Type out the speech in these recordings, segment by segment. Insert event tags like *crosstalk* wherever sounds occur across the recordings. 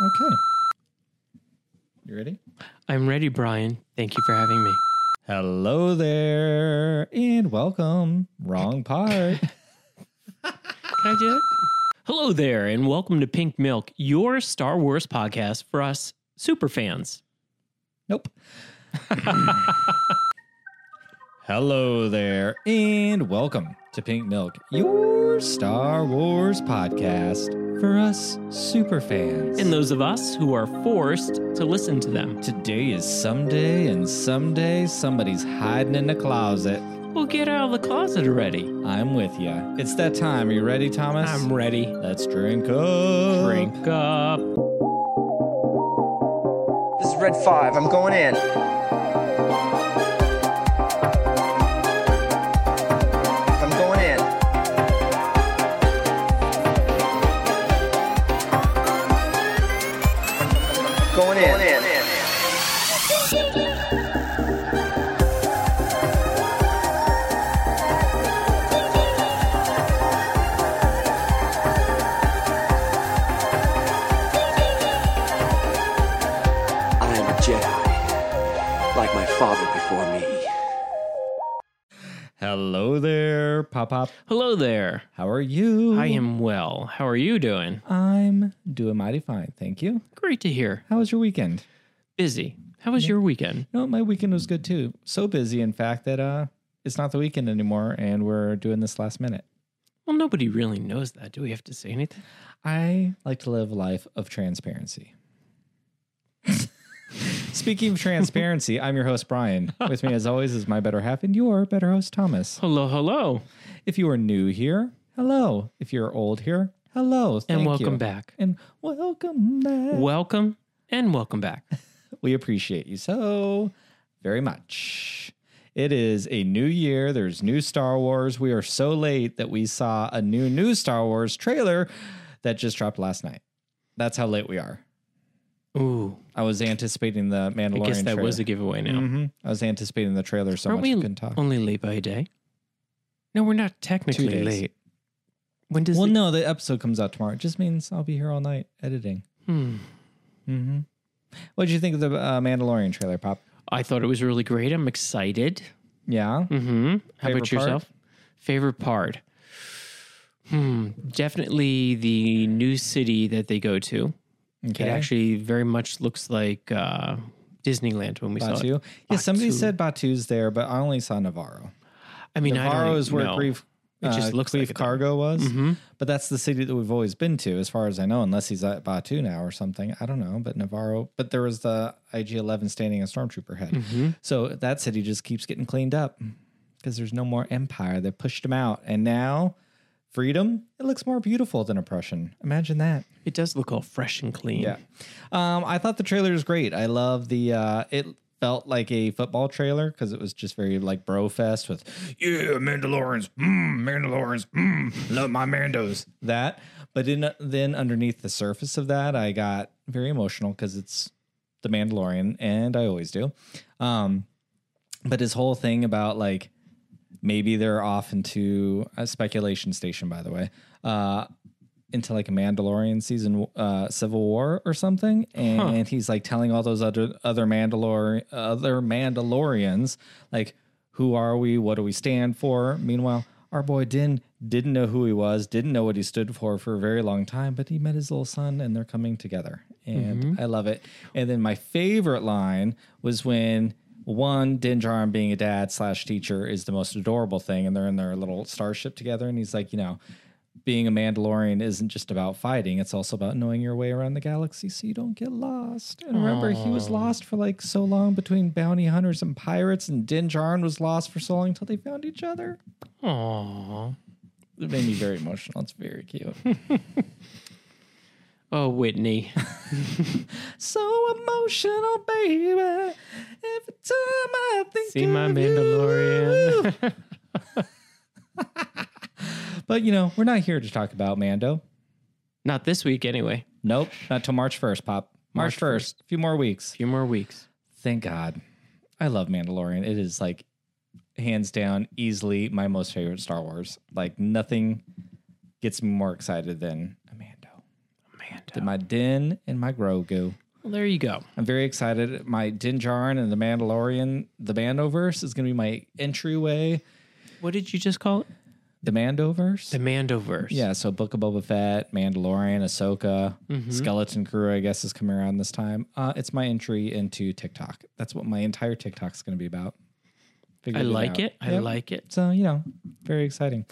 Okay. You ready? I'm ready, Brian. Thank you for having me. Hello there and welcome. Wrong part. *laughs* Can I do it? Hello there, and welcome to Pink Milk, your Star Wars podcast for us super fans. nope. *laughs* Hello there and welcome to Pink Milk, your Star Wars podcast for us super fans. And those of us who are forced to listen to them. Today is someday, and someday somebody's hiding in the closet. Well, get out of the closet already. I'm with you. It's that time. Are you ready, Thomas? I'm ready. Let's drink up. Drink up. This is Red 5. I'm going in. Going in. I am a Jedi, like my father before me. Hello there, Pop Pop. Hello there. How are you? I am well. How are you doing? I'm doing mighty fine. Thank you. Great to hear. How was your weekend? Busy. How was your weekend? No, my weekend was good too. So busy, in fact, that uh, it's not the weekend anymore, and we're doing this last minute. Well, nobody really knows that. Do we have to say anything? I like to live a life of transparency. *laughs* Speaking of transparency, I'm your host, Brian. With me, as always, is my better half and your better host, Thomas. Hello, hello. If you are new here, hello. If you're old here, hello. Thank and welcome you. back. And welcome back. Welcome and welcome back. *laughs* We appreciate you so very much. It is a new year. There's new Star Wars. We are so late that we saw a new new Star Wars trailer that just dropped last night. That's how late we are. Ooh, I was anticipating the Mandalorian. I guess that trailer. was a giveaway now. Mhm. I was anticipating the trailer so Aren't much I we couldn't talk. only late by a day? No, we're not technically late. When does well, it? no, the episode comes out tomorrow. It just means I'll be here all night editing. Hmm. Mm-hmm. What did you think of the uh, Mandalorian trailer, Pop? I thought it was really great. I'm excited. Yeah. Mm-hmm. How Favorite about part? yourself? Favorite part? Hmm. Definitely the new city that they go to. Okay. It actually very much looks like uh, Disneyland when we saw Batuu. it. Yeah, somebody Batuu. said Batuu's there, but I only saw Nevarro. I mean, I Nevarro don't is where know. Greef. It just uh, looks Greef like. Karga was, Mhm. but that's the city that we've always been to, as far as I know, unless he's at Batuu now or something. I don't know, but Nevarro. But there was the IG Eleven standing a stormtrooper head, Mm-hmm. so that city just keeps getting cleaned up because there's no more empire. They pushed him out, and now freedom. It looks more beautiful than oppression. Imagine that. It does look all fresh and clean. Yeah. Um, I thought the trailer was great. I love the uh it felt like a football trailer because it was just very like bro fest with yeah, Mandalorians, mm, Mandalorians, mm, love my Mandos. That. But in, then underneath the surface of that, I got very emotional because it's the Mandalorian, and I always do. Um, but his whole thing about like maybe they're off into a speculation station, by the way, uh, into like a Mandalorian season, uh, Civil War or something, and he's like telling all those other other Mandalor other Mandalorians like, who are we? What do we stand for? Meanwhile, our boy Din didn't know who he was, didn't know what he stood for for a very long time, but he met his little son, and they're coming together, and I love it. And then my favorite line was when one Din Djarin being a dad slash teacher is the most adorable thing, and they're in their little starship together, and he's like, you know, being a Mandalorian isn't just about fighting; it's also about knowing your way around the galaxy so you don't get lost. And remember, he was lost for like so long between bounty hunters and pirates, and Din Djarin was lost for so long until they found each other. Aww. It made me very emotional. It's very cute. *laughs* Oh, Whitney. *laughs* so emotional, baby. Every time I think See my Mandalorian. *laughs* But you know, we're not here to talk about Mando. Not this week, anyway. Nope, not till March first, Pop. March March first. A few more weeks. A few more weeks. Thank God. I love Mandalorian. It is like hands down easily my most favorite Star Wars. Like nothing gets me more excited than a Amanda. Did my Din and my Grogu. Well, there you go. I'm very excited. My Din Djarin and the Mandalorian, the Mandoverse is going to be my entryway. What did you just call it? The Mandoverse? The Mandoverse. yeah, so Book of Boba Fett, Mandalorian, Ahsoka, Skeleton Crew, I guess, is coming around this time. Uh, it's my entry into TikTok. That's what my entire TikTok is going to be about. I Figured like out. it. I Yep. like it. So, you know, very exciting.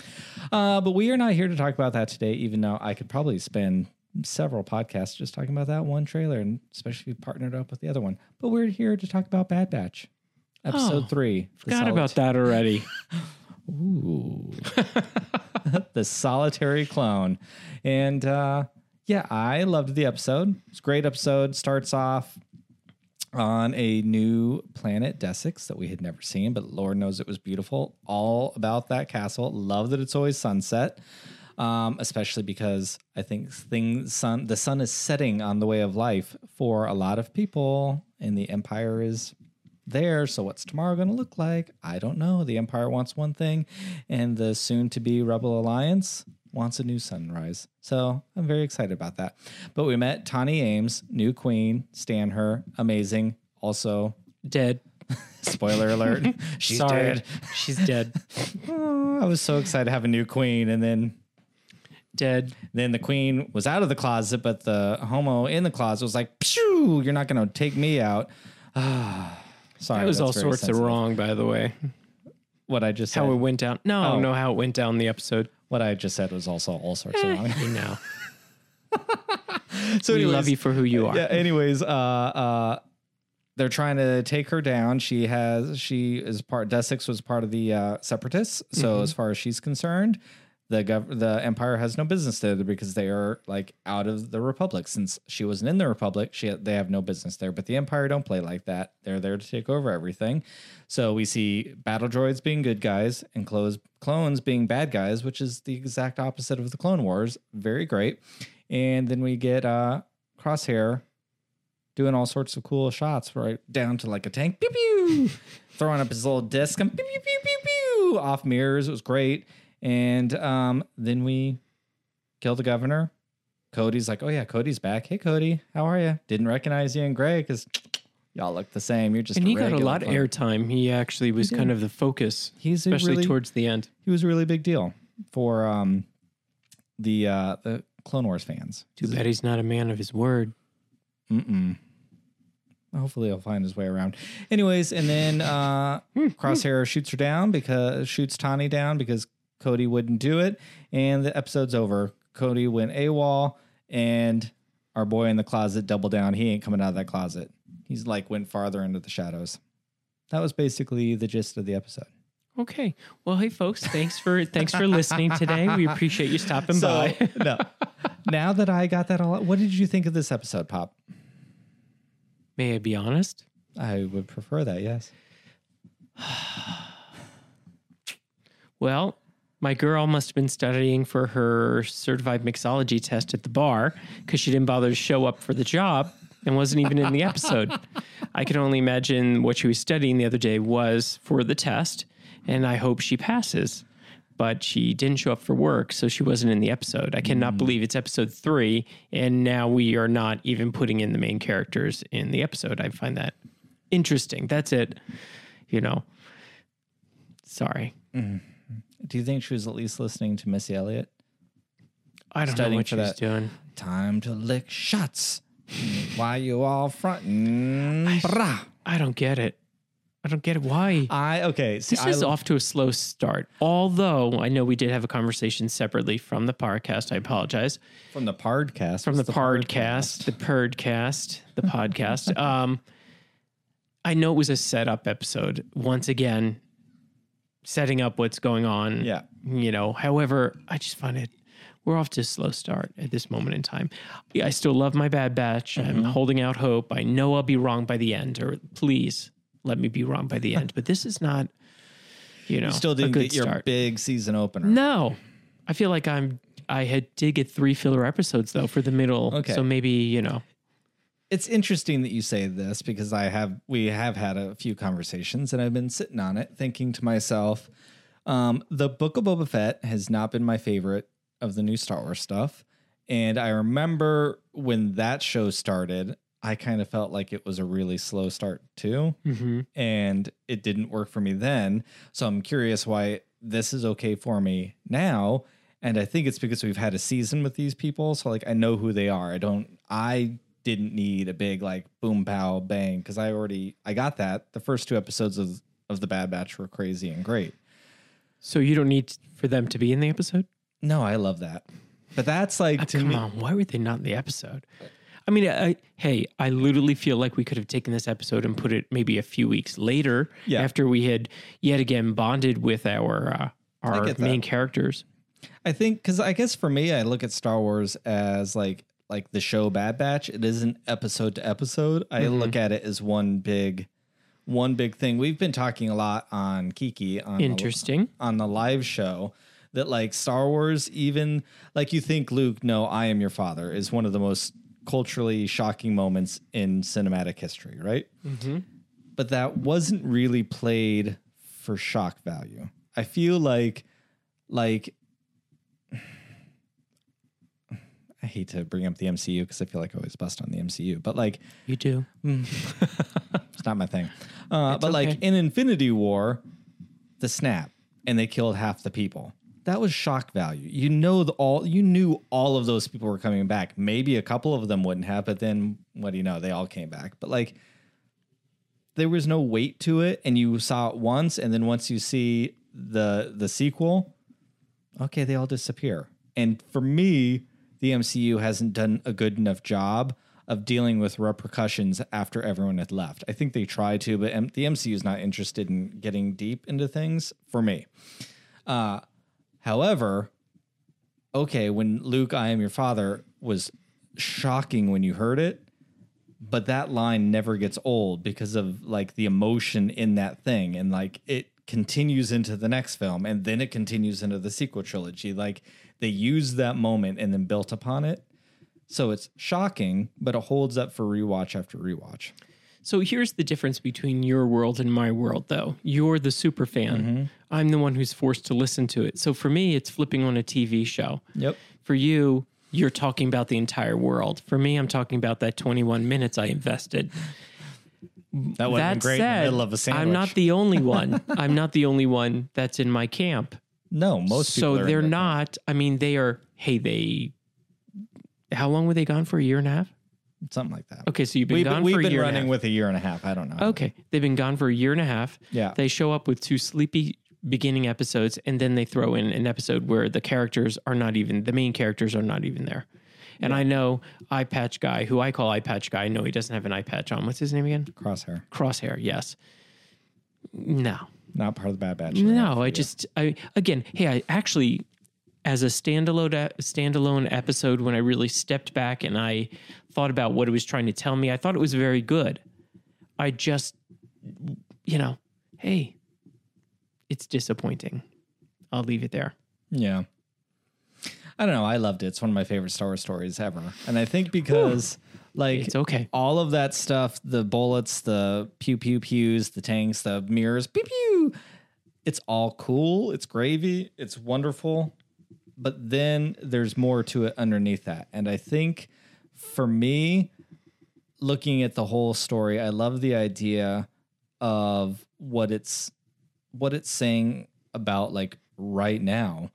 Uh, but we are not here to talk about that today, even though I could probably spend several podcasts just talking about that one trailer, and especially if we partnered up with the other one. But we're here to talk about Bad Batch, episode Oh, three. Forgot about that already. Ooh. *laughs* the solitary clone. And uh, yeah, I loved the episode. It's a great episode. Starts off on a new planet, Desix, that we had never seen, but Lord knows it was beautiful. All about that castle. Love that it's always sunset. Um, especially because I think things sun the sun is setting on the way of life for a lot of people, and the empire is there. So what's tomorrow going to look like? I don't know. The Empire wants one thing, and the soon to be Rebel Alliance wants a new sunrise. So I'm very excited about that. But we met Tawni Ames, new queen, stan her, amazing. Also, Dead. *laughs* spoiler alert, *laughs* she's Sorry. dead. She's dead. *laughs* Oh, I was so excited to have a new queen, and then dead. then the queen was out of the closet, but the homo in the closet was like, "Phew, you're not going to take me out." *sighs* Sorry, That was all sorts sensitive. of wrong, by the way. What I just said. How it went down. No, Oh. know how it went down the episode. What I just said was also all sorts of wrong. You know. *laughs* so we anyways, love you for who you are. Yeah. Anyways, uh, uh, they're trying to take her down. She has she is part. Desix was part of the uh, separatists. So as far as she's concerned, the gov- the empire has no business there because they are like out of the republic. Since she wasn't in the republic, she they have no business there. But the empire don't play like that. They're there to take over everything. So we see battle droids being good guys and clones clones being bad guys, which is the exact opposite of the Clone Wars. Very great. And then we get uh, Crosshair doing all sorts of cool shots, right down to like a tank, pew pew, *laughs* throwing up his little disc, and pew pew pew pew pew, off mirrors. It was great. And um, then we kill the governor. Cody's like, "Oh yeah, Cody's back. Hey Cody, how are you? Didn't recognize you and Gray because *tsk* y'all look the same. You're just And he got a lot of airtime. He actually was kind of the focus, He's especially really- towards the end. He was a really big deal for um, the uh, the Clone Wars fans. Too bad he's not a man of his word. Mm-mm. Hopefully he'll find his way around. Anyways, and then uh, *laughs* Crosshair shoots her down because shoots Tawni down because Cody wouldn't do it, and the episode's over. Cody went AWOL, and our boy in the closet doubled down. He ain't coming out of that closet. He's like went farther into the shadows. That was basically the gist of the episode. Okay. Well, hey folks, thanks for thanks for listening today. We appreciate you stopping So by. *laughs* no, now that I got that all, out, what did you think of this episode, Pop? May I be honest? I would prefer that. Yes. Well, my girl must have been studying for her certified mixology test at the bar because she didn't bother to show up for the job and wasn't even in the episode. I can only imagine what she was studying the other day was for the test, and I hope she passes. But she didn't show up for work, so she wasn't in the episode. I cannot mm. believe it's episode three, and now we are not even putting in the main characters in the episode. I find that interesting. That's it. You know, sorry. Mm. Do you think she was at least listening to Missy Elliott? I don't know what she's that. doing. Time to lick shots. Why you all fronting? Brah. I don't get it. I don't get it. Why? I okay. See, This I, is off to a slow start. Although I know we did have a conversation separately from the podcast. I apologize. from the podcast. From the What's podcast, the perdcast, the *laughs* podcast. Um, I know it was a setup episode. Once again, setting up what's going on. Yeah. You know, however, I just find it we're off to a slow start at this moment in time. I still love my bad batch. I'm Mm-hmm. holding out hope. I know I'll be wrong by the end, or please let me be wrong by the end. But this is not, you know, You still a didn't good get your start. big season opener. No, I feel like I'm. I had did get three filler episodes though for the middle. Okay. so maybe you know. It's interesting that you say this because I have we have had a few conversations and I've been sitting on it thinking to myself, um, the Book of Boba Fett has not been my favorite of the new Star Wars stuff. And I remember when that show started, I kind of felt like it was a really slow start too. Mm-hmm. And it didn't work for me then. So I'm curious why this is okay for me now. And I think it's because we've had a season with these people. So like I know who they are. I don't I didn't need a big like boom pow bang because I already I got that. The first two episodes of of the Bad Batch were crazy and great. So you don't need for them to be in the episode? No, I love that. But that's like to Come me. on, why were they not in the episode? I mean, I, hey, I literally feel like we could have taken this episode and put it maybe a few weeks later, Yeah. after we had yet again bonded with our uh, our main characters. I think because I guess for me, I look at Star Wars as like like the show Bad Batch. It isn't episode to episode. I mm-hmm. look at it as one big, one big thing. We've been talking a lot on Kiki on the- Interesting. on the live show that like Star Wars, even like you think Luke, no, I am your father, is one of the most culturally shocking moments in cinematic history, right? Mm-hmm. But that wasn't really played for shock value. I feel like, like, I hate to bring up the MCU because I feel like I always bust on the MCU, but like, You do. *laughs* it's not my thing. Uh, but like in Infinity War, the snap, and they killed half the people. That was shock value. You know the all you knew all of those people were coming back. Maybe a couple of them wouldn't have, but then what do you know? They all came back. But like there was no weight to it, and you saw it once, and then once you see the the sequel, okay, they all disappear. And for me, the MCU hasn't done a good enough job of dealing with repercussions after everyone had left. I think they try to, but the MCU is not interested in getting deep into things for me. Uh, however, okay, when Luke, I am your father was shocking when you heard it, but that line never gets old because of like the emotion in that thing and like it continues into the next film and then it continues into the sequel trilogy like they used that moment and then built upon it so it's shocking but it holds up for rewatch after rewatch So here's the difference between your world and my world, though. You're the super fan. Mm-hmm. I'm the one who's forced to listen to it. So for me, it's flipping on a TV show. yep For you, you're talking about the entire world. For me, I'm talking about that 21 minutes I invested. that would have great said, in the middle of a sandwich I'm not the only *laughs* one. I'm not the only one that's in my camp. No most people So they're not. I mean, they are. Hey, they. How long were they gone for? A year and a half. something like that Okay, so you've been we've, gone we've for a been year a running half. with a year and a half i don't know Okay, they've been gone for a year and a half. Yeah. They show up with two sleepy beginning episodes, and then they throw in an episode where the characters are not even the main characters are not even there. And I know eye patch guy, who I call eye patch guy. No, he doesn't have an eye patch on. What's his name again? crosshair Crosshair. Yes. No, not part of the bad batch no. I just, I again, hey, I actually, as a standalone standalone episode, when I really stepped back and I thought about what it was trying to tell me, I thought it was very good. I just, you know, hey, it's disappointing. I'll leave it there. Yeah. I don't know. I loved it. It's one of my favorite Star Wars stories ever. And I think because like It's okay. all of that stuff, the bullets, the pew pew pews, the tanks, the mirrors, pew pew, it's all cool. It's gravy. It's wonderful. But then there's more to it underneath that. And I think for me, looking at the whole story, I love the idea of what it's what it's saying about like right now.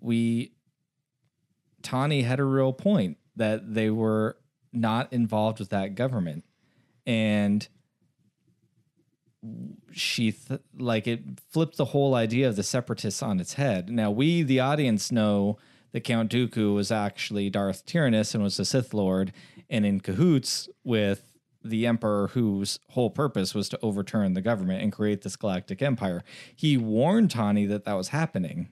We Tawni had a real point that they were not involved with that government. And she th- like it flipped the whole idea of the separatists on its head. Now we, the audience, know that Count Dooku was actually Darth Tyrannus and was a Sith Lord, and in cahoots with the Emperor, whose whole purpose was to overturn the government and create this galactic empire. He warned Tawni that that was happening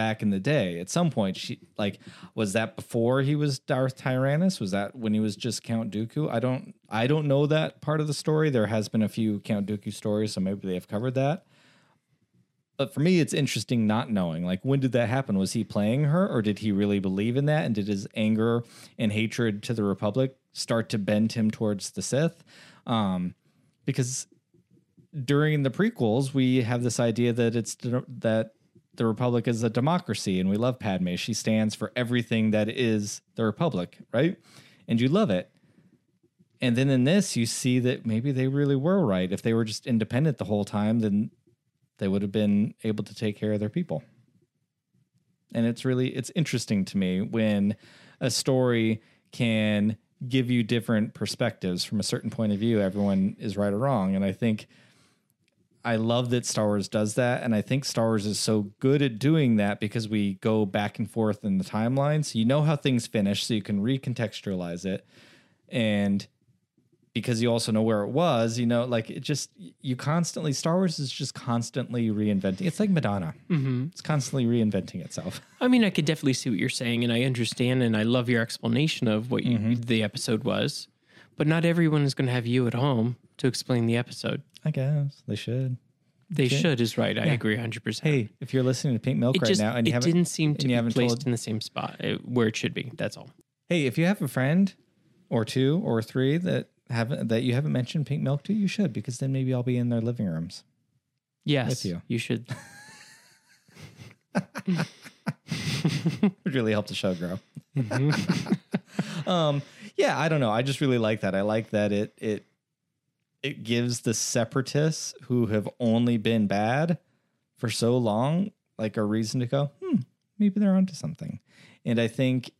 back in the day. At some point, she like was that before he was Darth Tyrannus? Was that when he was just Count Dooku? I don't I don't know that part of the story. There has been a few Count Dooku stories, so maybe they have covered that. But for me, it's interesting not knowing. Like, when did that happen? Was he playing her, or did he really believe in that? And did his anger and hatred to the Republic start to bend him towards the Sith? Um, because during the prequels, we have this idea that it's that the Republic is a democracy and we love Padme. She stands for everything that is the Republic, right? And you love it. And then in this, you see that maybe they really were right. If they were just independent the whole time, then they would have been able to take care of their people. And it's really it's interesting to me when a story can give you different perspectives from a certain point of view. Everyone is right or wrong, and I think I love that Star Wars does that, and I think Star Wars is so good at doing that because we go back and forth in the timeline, so you know how things finish, so you can recontextualize it, and because you also know where it was, you know, like it just you constantly Star Wars is just constantly reinventing. It's like Madonna; mm-hmm. it's constantly reinventing itself. *laughs* I mean, I could definitely see what you're saying, and I understand, and I love your explanation of what you, the episode was. But not everyone is going to have you at home to explain the episode. I guess they should. They should is right. I agree 100. percent Hey, if you're listening to Pink Milk it right just now and you it haven't didn't seem to you be haven't placed told- in the same spot uh, where it should be. That's all. Hey, if you have a friend or two or three that haven't that you haven't mentioned pink milk to, you should because then maybe I'll be in their living rooms. Yes, you. you should. *laughs* *laughs* It would really help the show grow. *laughs* um, yeah, I don't know. I just really like that. I like that it it it gives the separatists who have only been bad for so long like a reason to go, hmm, maybe they're onto something. And I think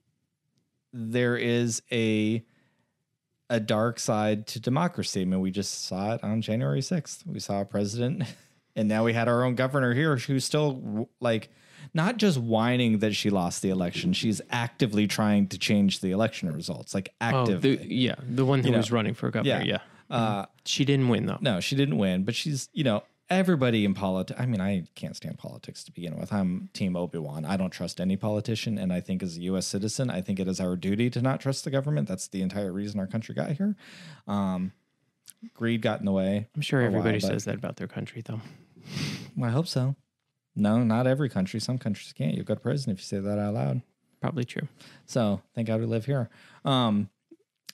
there is a a dark side to democracy. I mean, we just saw it on January 6th. We saw a president *laughs* and now we had our own governor here who's still like not just whining that she lost the election. She's actively trying to change the election results, like Oh, the, yeah, the one who know, was running for governor. yeah. Yeah, Uh, she didn't win though. no, she didn't win, but she's, you know, everybody in politics. I mean, I can't stand politics to begin with. I'm team Obi-Wan. I don't trust any politician. And I think as a US citizen, I think it is our duty to not trust the government. That's the entire reason our country got here. Um, greed got in the way. I'm sure everybody while, says that about their country though. Well, I hope so. No, not every country. Some countries can't. You'll go to prison if you say that out loud. Probably true. So thank God we live here. Um,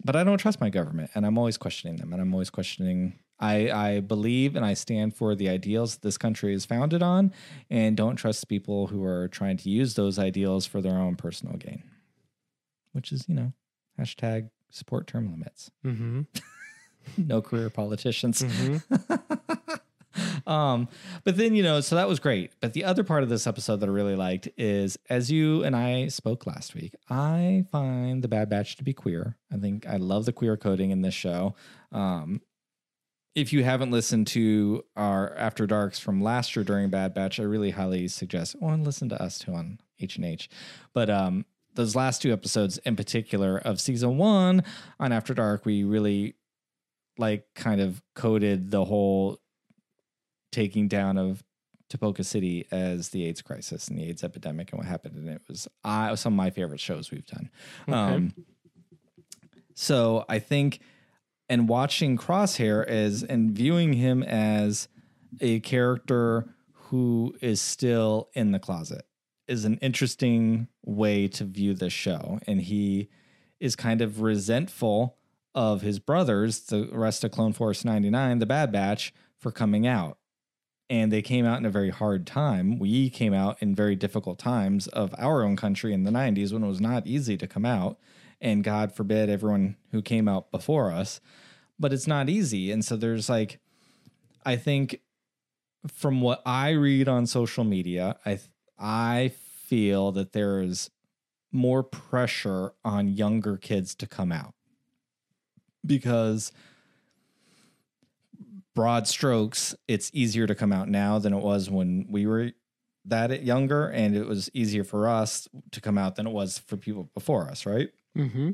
but I don't trust my government, and I'm always questioning them, and I'm always questioning. I I believe and I stand for the ideals this country is founded on, and don't trust people who are trying to use those ideals for their own personal gain. Which is, you know, hashtag support term limits. Mm-hmm. *laughs* no career politicians. *laughs* *laughs* um, but then you know, so that was great. But the other part of this episode that I really liked is, as you and I spoke last week, I find the Bad Batch to be queer. I think I love the queer coding in this show. Um, if you haven't listened to our After Darks from last year during Bad Batch, I really highly suggest. And listen to us too on H and H. But um, those last two episodes in particular of season one on After Dark, we really like kind of coded the whole taking down of Tipoca City as the AIDS crisis and the AIDS epidemic and what happened. And it was uh, some of my favorite shows we've done. Um, so I think, and watching Crosshair as and viewing him as a character who is still in the closet is an interesting way to view this show. And he is kind of resentful of his brothers, the rest of Clone Force 99, the Bad Batch, for coming out. And they came out in a very hard time. We came out in very difficult times of our own country in the 90s when it was not easy to come out. And God forbid everyone who came out before us. But it's not easy. And so there's like, I think from what I read on social media, I I feel that there is more pressure on younger kids to come out because broad strokes, it's easier to come out now than it was when we were that younger, and it was easier for us to come out than it was for people before us, right? Mm-hmm.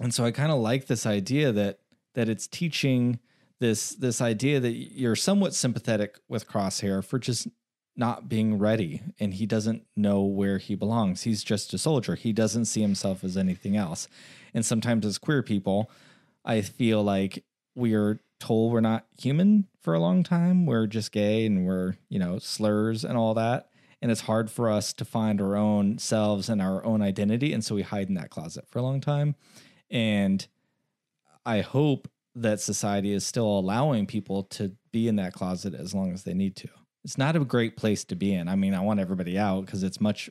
and so I kind of like this idea that that it's teaching this this idea that you're somewhat sympathetic with Crosshair for just not being ready and he doesn't know where he belongs. He's just a soldier. He doesn't see himself as anything else. And sometimes as queer people, I feel like we're told we're not human for a long time. We're just gay and we're, you know, slurs and all that. And it's hard for us to find our own selves and our own identity. And so we hide in that closet for a long time. And I hope that society is still allowing people to be in that closet as long as they need to. it's not a great place to be in. I mean, I want everybody out because it's much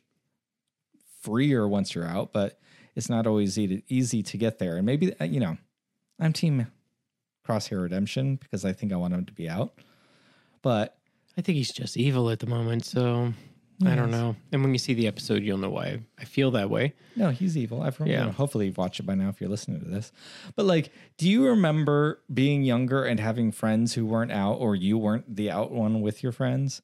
freer once you're out, but it's not always easy to, easy to get there. And maybe uh, you know, I'm team Crosshair Redemption because I think I want him to be out. But I think he's just evil at the moment, so I don't know. And when you see the episode, you'll know why I feel that way. no, he's evil. I've Yeah. yeah. hopefully you've watched it by now if you're listening to this. But like, do you remember being younger and having friends who weren't out or you weren't the out one with your friends?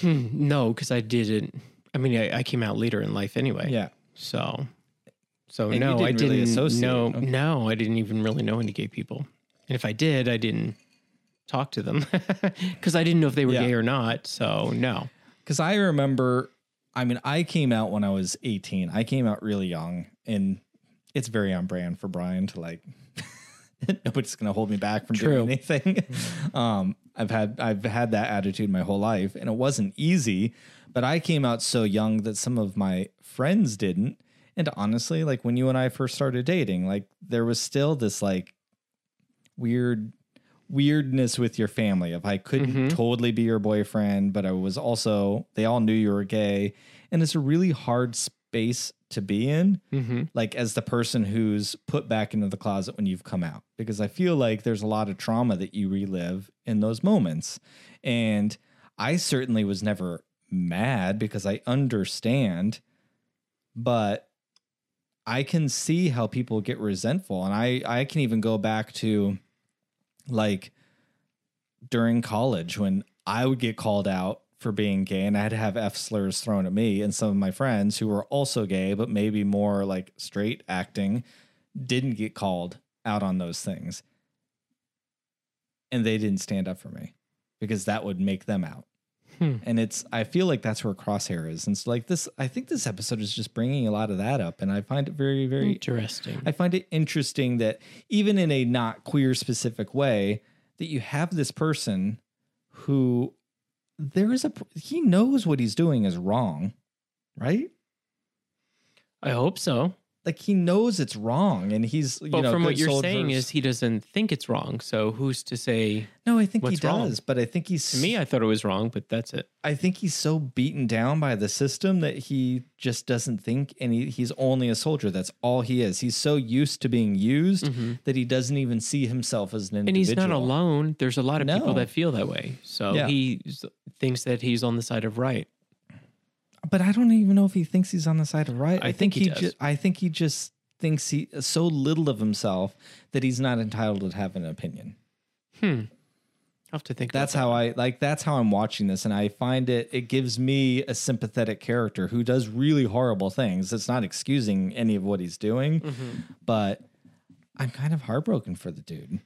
Hmm, no, because I didn't. I mean, I, I came out later in life anyway. Yeah. So, so And no, I didn't really didn't. associate, no, okay. no, I didn't even really know any gay people. And if I did, I didn't talk to them *laughs* because I didn't know if they were Yeah. gay or not. So no. Because I remember, I mean, I came out when I was 18. I came out really young, and it's very on brand for Brian to like. *laughs* nobody's gonna hold me back from True. doing anything. *laughs* um, I've had I've had that attitude my whole life, and it wasn't easy. But I came out so young that some of my friends didn't. And honestly, like when you and I first started dating, like there was still this like weird weirdness with your family of I couldn't totally be your boyfriend, but I was also they all knew you were gay. And it's a really hard space to be in, Mm-hmm. like as the person who's put back into the closet when you've come out. Because I feel like there's a lot of trauma that you relive in those moments. And I certainly was never mad because I understand, but I can see how people get resentful. And I, I can even go back to like during college when I would get called out for being gay and I had to have F slurs thrown at me and some of my friends who were also gay, but maybe more like straight acting, didn't get called out on those things. And they didn't stand up for me because that would make them out. Hmm. And it's, I feel like that's where Crosshair is. And so, like, this, I think this episode is just bringing a lot of that up. And I find it very, very Interesting. I find it interesting that even in a not queer specific way, that you have this person who there is a he knows what he's doing is wrong, right? I hope so. Like he knows it's wrong, and he's you But know from what you're saying is he doesn't think it's wrong. So who's to say? no, I think he what's wrong? does, but I think he's To me, I thought it was wrong, but that's it. I think he's so beaten down by the system that he just doesn't think, and he, he's only a soldier. That's all he is. He's so used to being used that he doesn't even see himself as an Mm-hmm. And he's not alone. There's a lot of people that feel that way. So Yeah. he thinks that he's on the side of right. But I don't even know if he thinks he's on the side of right. I think he does. ju- I think he just thinks he so little of himself that he's not entitled to have an opinion. I'll have to think. That's how I like. That's how I'm watching this, and I find it. It gives me a sympathetic character who does really horrible things. It's not excusing any of what he's doing, Mm-hmm. but I'm kind of heartbroken for the dude.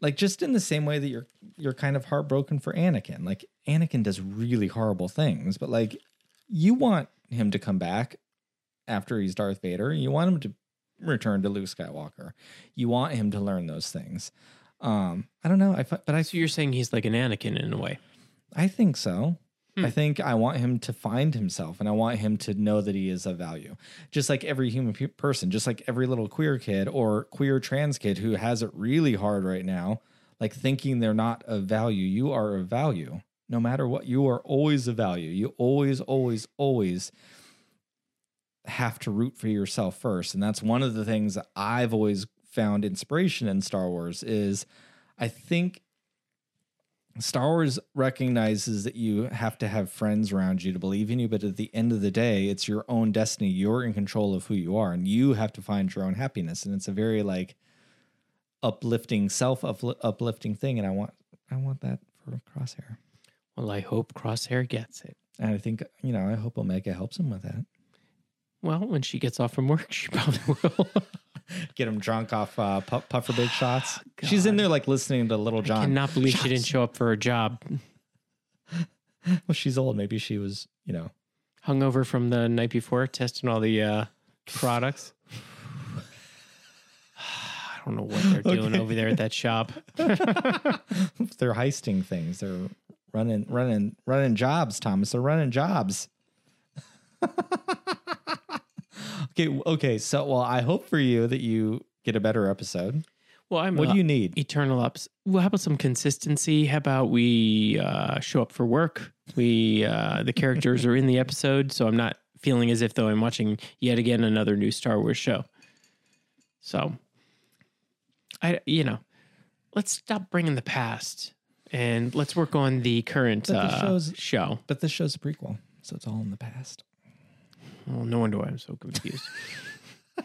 Like just in the same way that you're you're kind of heartbroken for Anakin. Like Anakin does really horrible things, but like you want him to come back after he's Darth Vader. You want him to return to Luke Skywalker. You want him to learn those things. Um, I don't know. I but I. So you're saying he's like an Anakin in a way. I think so. Hmm. I think I want him to find himself and I want him to know that he is of value. Just like every human pe- person, just like every little queer kid or queer trans kid who has it really hard right now, like thinking they're not of value. You are of value. No matter what, you are always of value. You always, always, always have to root for yourself first. And that's one of the things that I've always found inspiration in Star Wars is I think Star Wars recognizes that you have to have friends around you to believe in you, but at the end of the day, it's your own destiny. You're in control of who you are, and you have to find your own happiness. And it's a very like uplifting, self uplifting thing. And I want, I want that for Crosshair. Well, I hope Crosshair gets it. And I think you know, I hope Omega helps him with that. Well, when she gets off from work, *laughs* she probably will. *laughs* Get him drunk off uh, pu- puffer big *sighs* shots. She's in there like listening to Lil Jon. Cannot believe she didn't show up for her job. *laughs* Well, she's old. Maybe she was, you know, Hungover from the night before, testing all the uh, products. *sighs* I don't know what they're doing over there at that shop. they're heisting things. They're running, running, running jobs. Thomas, they're running jobs. *laughs* okay, okay. So, well, I hope for you that you get a better episode. Well, I'm. What do you need? Eternal ups. Well, how about some consistency? How about we uh, show up for work? We uh, the characters are in the episode, so I'm not feeling as if though I'm watching yet again another new Star Wars show. So, I you know, let's stop bringing the past and let's work on the current But uh, show's- show. But this show's a prequel, so it's all in the past. Well, no wonder why I'm so confused. *laughs*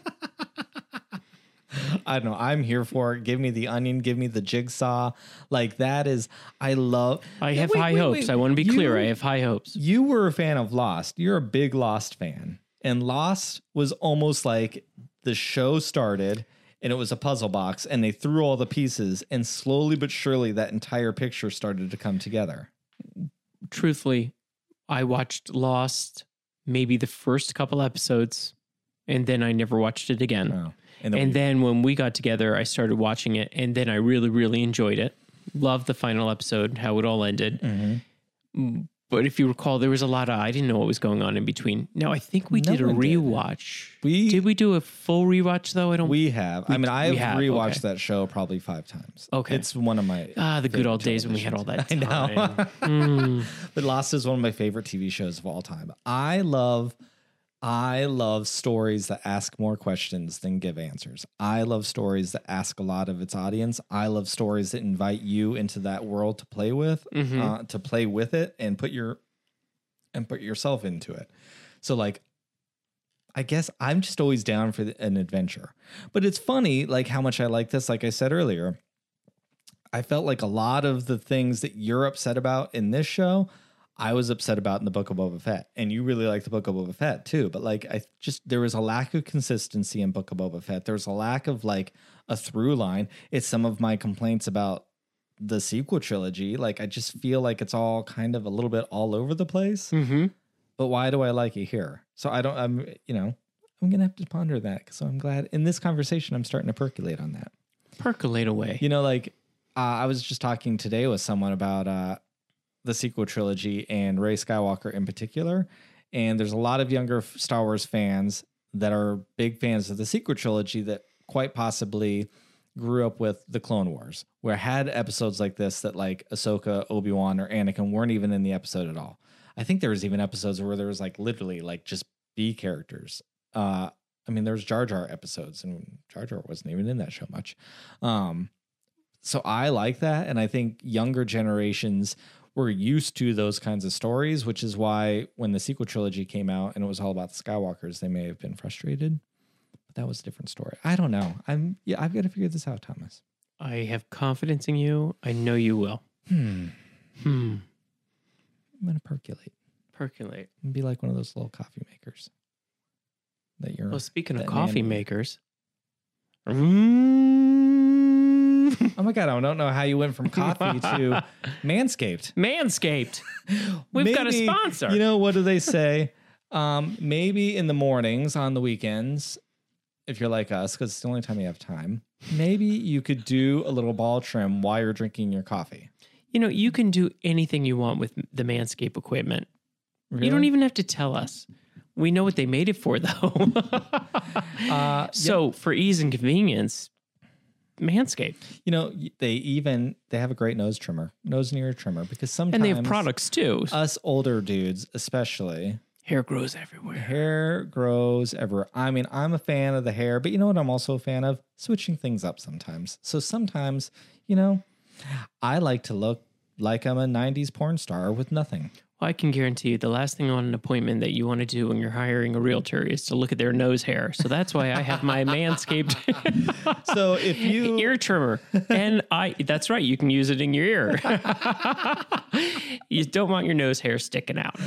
I don't know. I'm here for it. Give me the onion. Give me the jigsaw. Like that is. I love. I have wait, high wait, hopes. wait. I want to be clear. I have high hopes. You were a fan of Lost. You're a big Lost fan, and Lost was almost like the show started. And it was a puzzle box, and they threw all the pieces, and slowly but surely, that entire picture started to come together. truthfully, I watched Lost maybe the first couple episodes, and then I never watched it again. And then, And we- then when we got together, I started watching it, and then I really, really enjoyed it. Loved the final episode, how it all ended. Mm-hmm. But if you recall, there was a lot of I didn't know what was going on in between. Now I think we No did a one did. rewatch. We- did we do a full rewatch though? I don't. we have. I mean, I've have, rewatched okay. that show probably five times. Okay. it's one of my ah, the good old days when we had all that. televisions. *laughs* I know. time. *laughs* Mm. But Lost is one of my favorite TV shows of all time. I love I love stories that ask more questions than give answers. I love stories that ask a lot of its audience. I love stories that invite you into that world to play with, Mhm. uh, to play with it and put your and put yourself into it. So like I guess I'm just always down for an adventure. But it's funny like how much I like this like I said earlier. I felt like a lot of the things that you're upset about in this show, I was upset about in the Book of Boba Fett, and you really like the Book of Boba Fett too. But like, I just there was a lack of consistency in Book of Boba Fett. There was a lack of like a through line. It's some of my complaints about the sequel trilogy. Like, I just feel like it's all kind of a little bit all over the place. Mhm. But why do I like it here? So I don't. I'm you know I'm gonna have to ponder that. So I'm glad in this conversation I'm starting to percolate on that. Percolate away. You know, like uh, I was just talking today with someone about uh, the sequel trilogy and Rey Skywalker in particular. And there's a lot of younger Star Wars fans that are big fans of the sequel trilogy that quite possibly grew up with the Clone Wars, where had episodes like this that like Ahsoka, Obi Wan, or Anakin weren't even in the episode at all. I think there was even episodes where there was like literally like just B characters. Uh, I mean, there was Jar Jar episodes, and Jar Jar wasn't even in that show much. Um, so I like that, and I think younger generations were used to those kinds of stories, which is why when the sequel trilogy came out and it was all about the Skywalkers, they may have been frustrated. But that was a different story. I don't know. I'm yeah, I've got to figure this out, Thomas. I have confidence in you. I know you will. Hmm. Hmm. I'm gonna percolate. Percolate. and be like one of those little coffee makers that you're. Well, speaking of coffee man- makers. Mm. Oh my god, I don't know how you went from *laughs* coffee to Manscaped. Manscaped. We've got a Maybe- sponsor. You know what do they say? um, maybe in the mornings on the weekends, if you're like us, because it's the only time you have time. Maybe you could do a little ball trim while you're drinking your coffee. You know, you can do anything you want with the Manscaped equipment. You don't even have to tell us. We know what they made it for, though. *laughs* Uh, so, for ease and convenience, Manscaped. you know, they even they have a great nose trimmer, nose and ear trimmer, because sometimes And they have products too. Us older dudes, especially, Hair grows everywhere. hair grows everywhere. I mean, I'm a fan of the hair, but you know what? I'm also a fan of switching things up sometimes. So sometimes, you know, I like to look like I'm a 90s porn star with nothing. I can guarantee you the last thing on an appointment that you want to do when you're hiring a realtor is to look at their nose hair. So that's why I have my *laughs* Manscaped *laughs* So if you *laughs* ear trimmer. And I that's right, you can use it in your ear. you don't want your nose hair sticking out.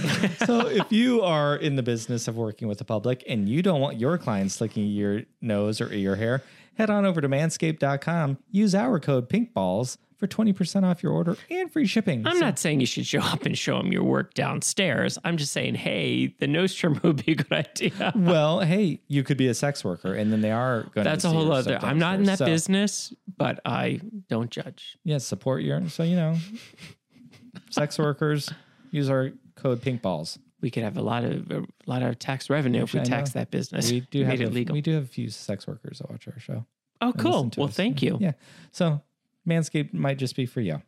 so if you are in the business of working with the public and you don't want your clients licking your nose or ear hair, head on over to manscaped.com. Use our code pinkballs for 20% off your order and free shipping. I'm So- not saying you should show up and show them your work downstairs. I'm just saying, hey, the nose trimmer would be a good idea. *laughs* Well, hey, you could be a sex worker, and then they are going. To That's to a whole other. I'm not in that. So, business, but I don't judge. Yeah, support your. So you know, sex workers use our code pinkballs. We could have a lot of a lot of tax revenue if we I tax know. that business. We do have a, legal. We do have a few sex workers that watch our show. Oh, cool. Well, us. thank you. Yeah. So Manscaped might just be for you.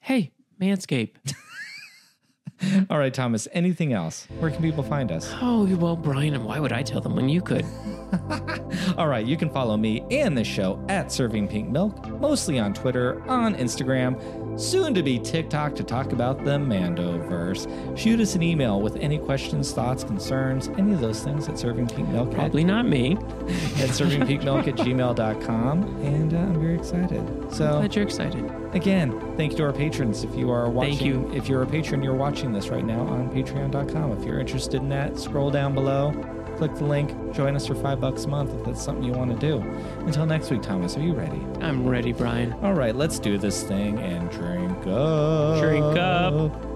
Hey, Manscaped. *laughs* All right, Thomas. Anything else? Where can people find us? oh, well, Brian, and why would I tell them when you could? *laughs* All right, you can follow me and the show at Serving Pink Milk, mostly on Twitter, on Instagram, soon to be TikTok to talk about the Mandoverse. Shoot us an email with any questions, thoughts, concerns, any of those things at Milk at, Probably not me. *laughs* at servingpinkmilk at gmail.com. And uh, I'm very excited. So, Glad you're excited. again, thank you to our patrons. If you are watching, Thank you. if you're a patron, you're watching this right now on patreon.com. If you're interested in that, scroll down below, click the link, join us for five bucks a month if that's something you want to do. Until next week, Thomas, are you ready? I'm ready, Brian. All right, let's do this thing and drink up. Drink up.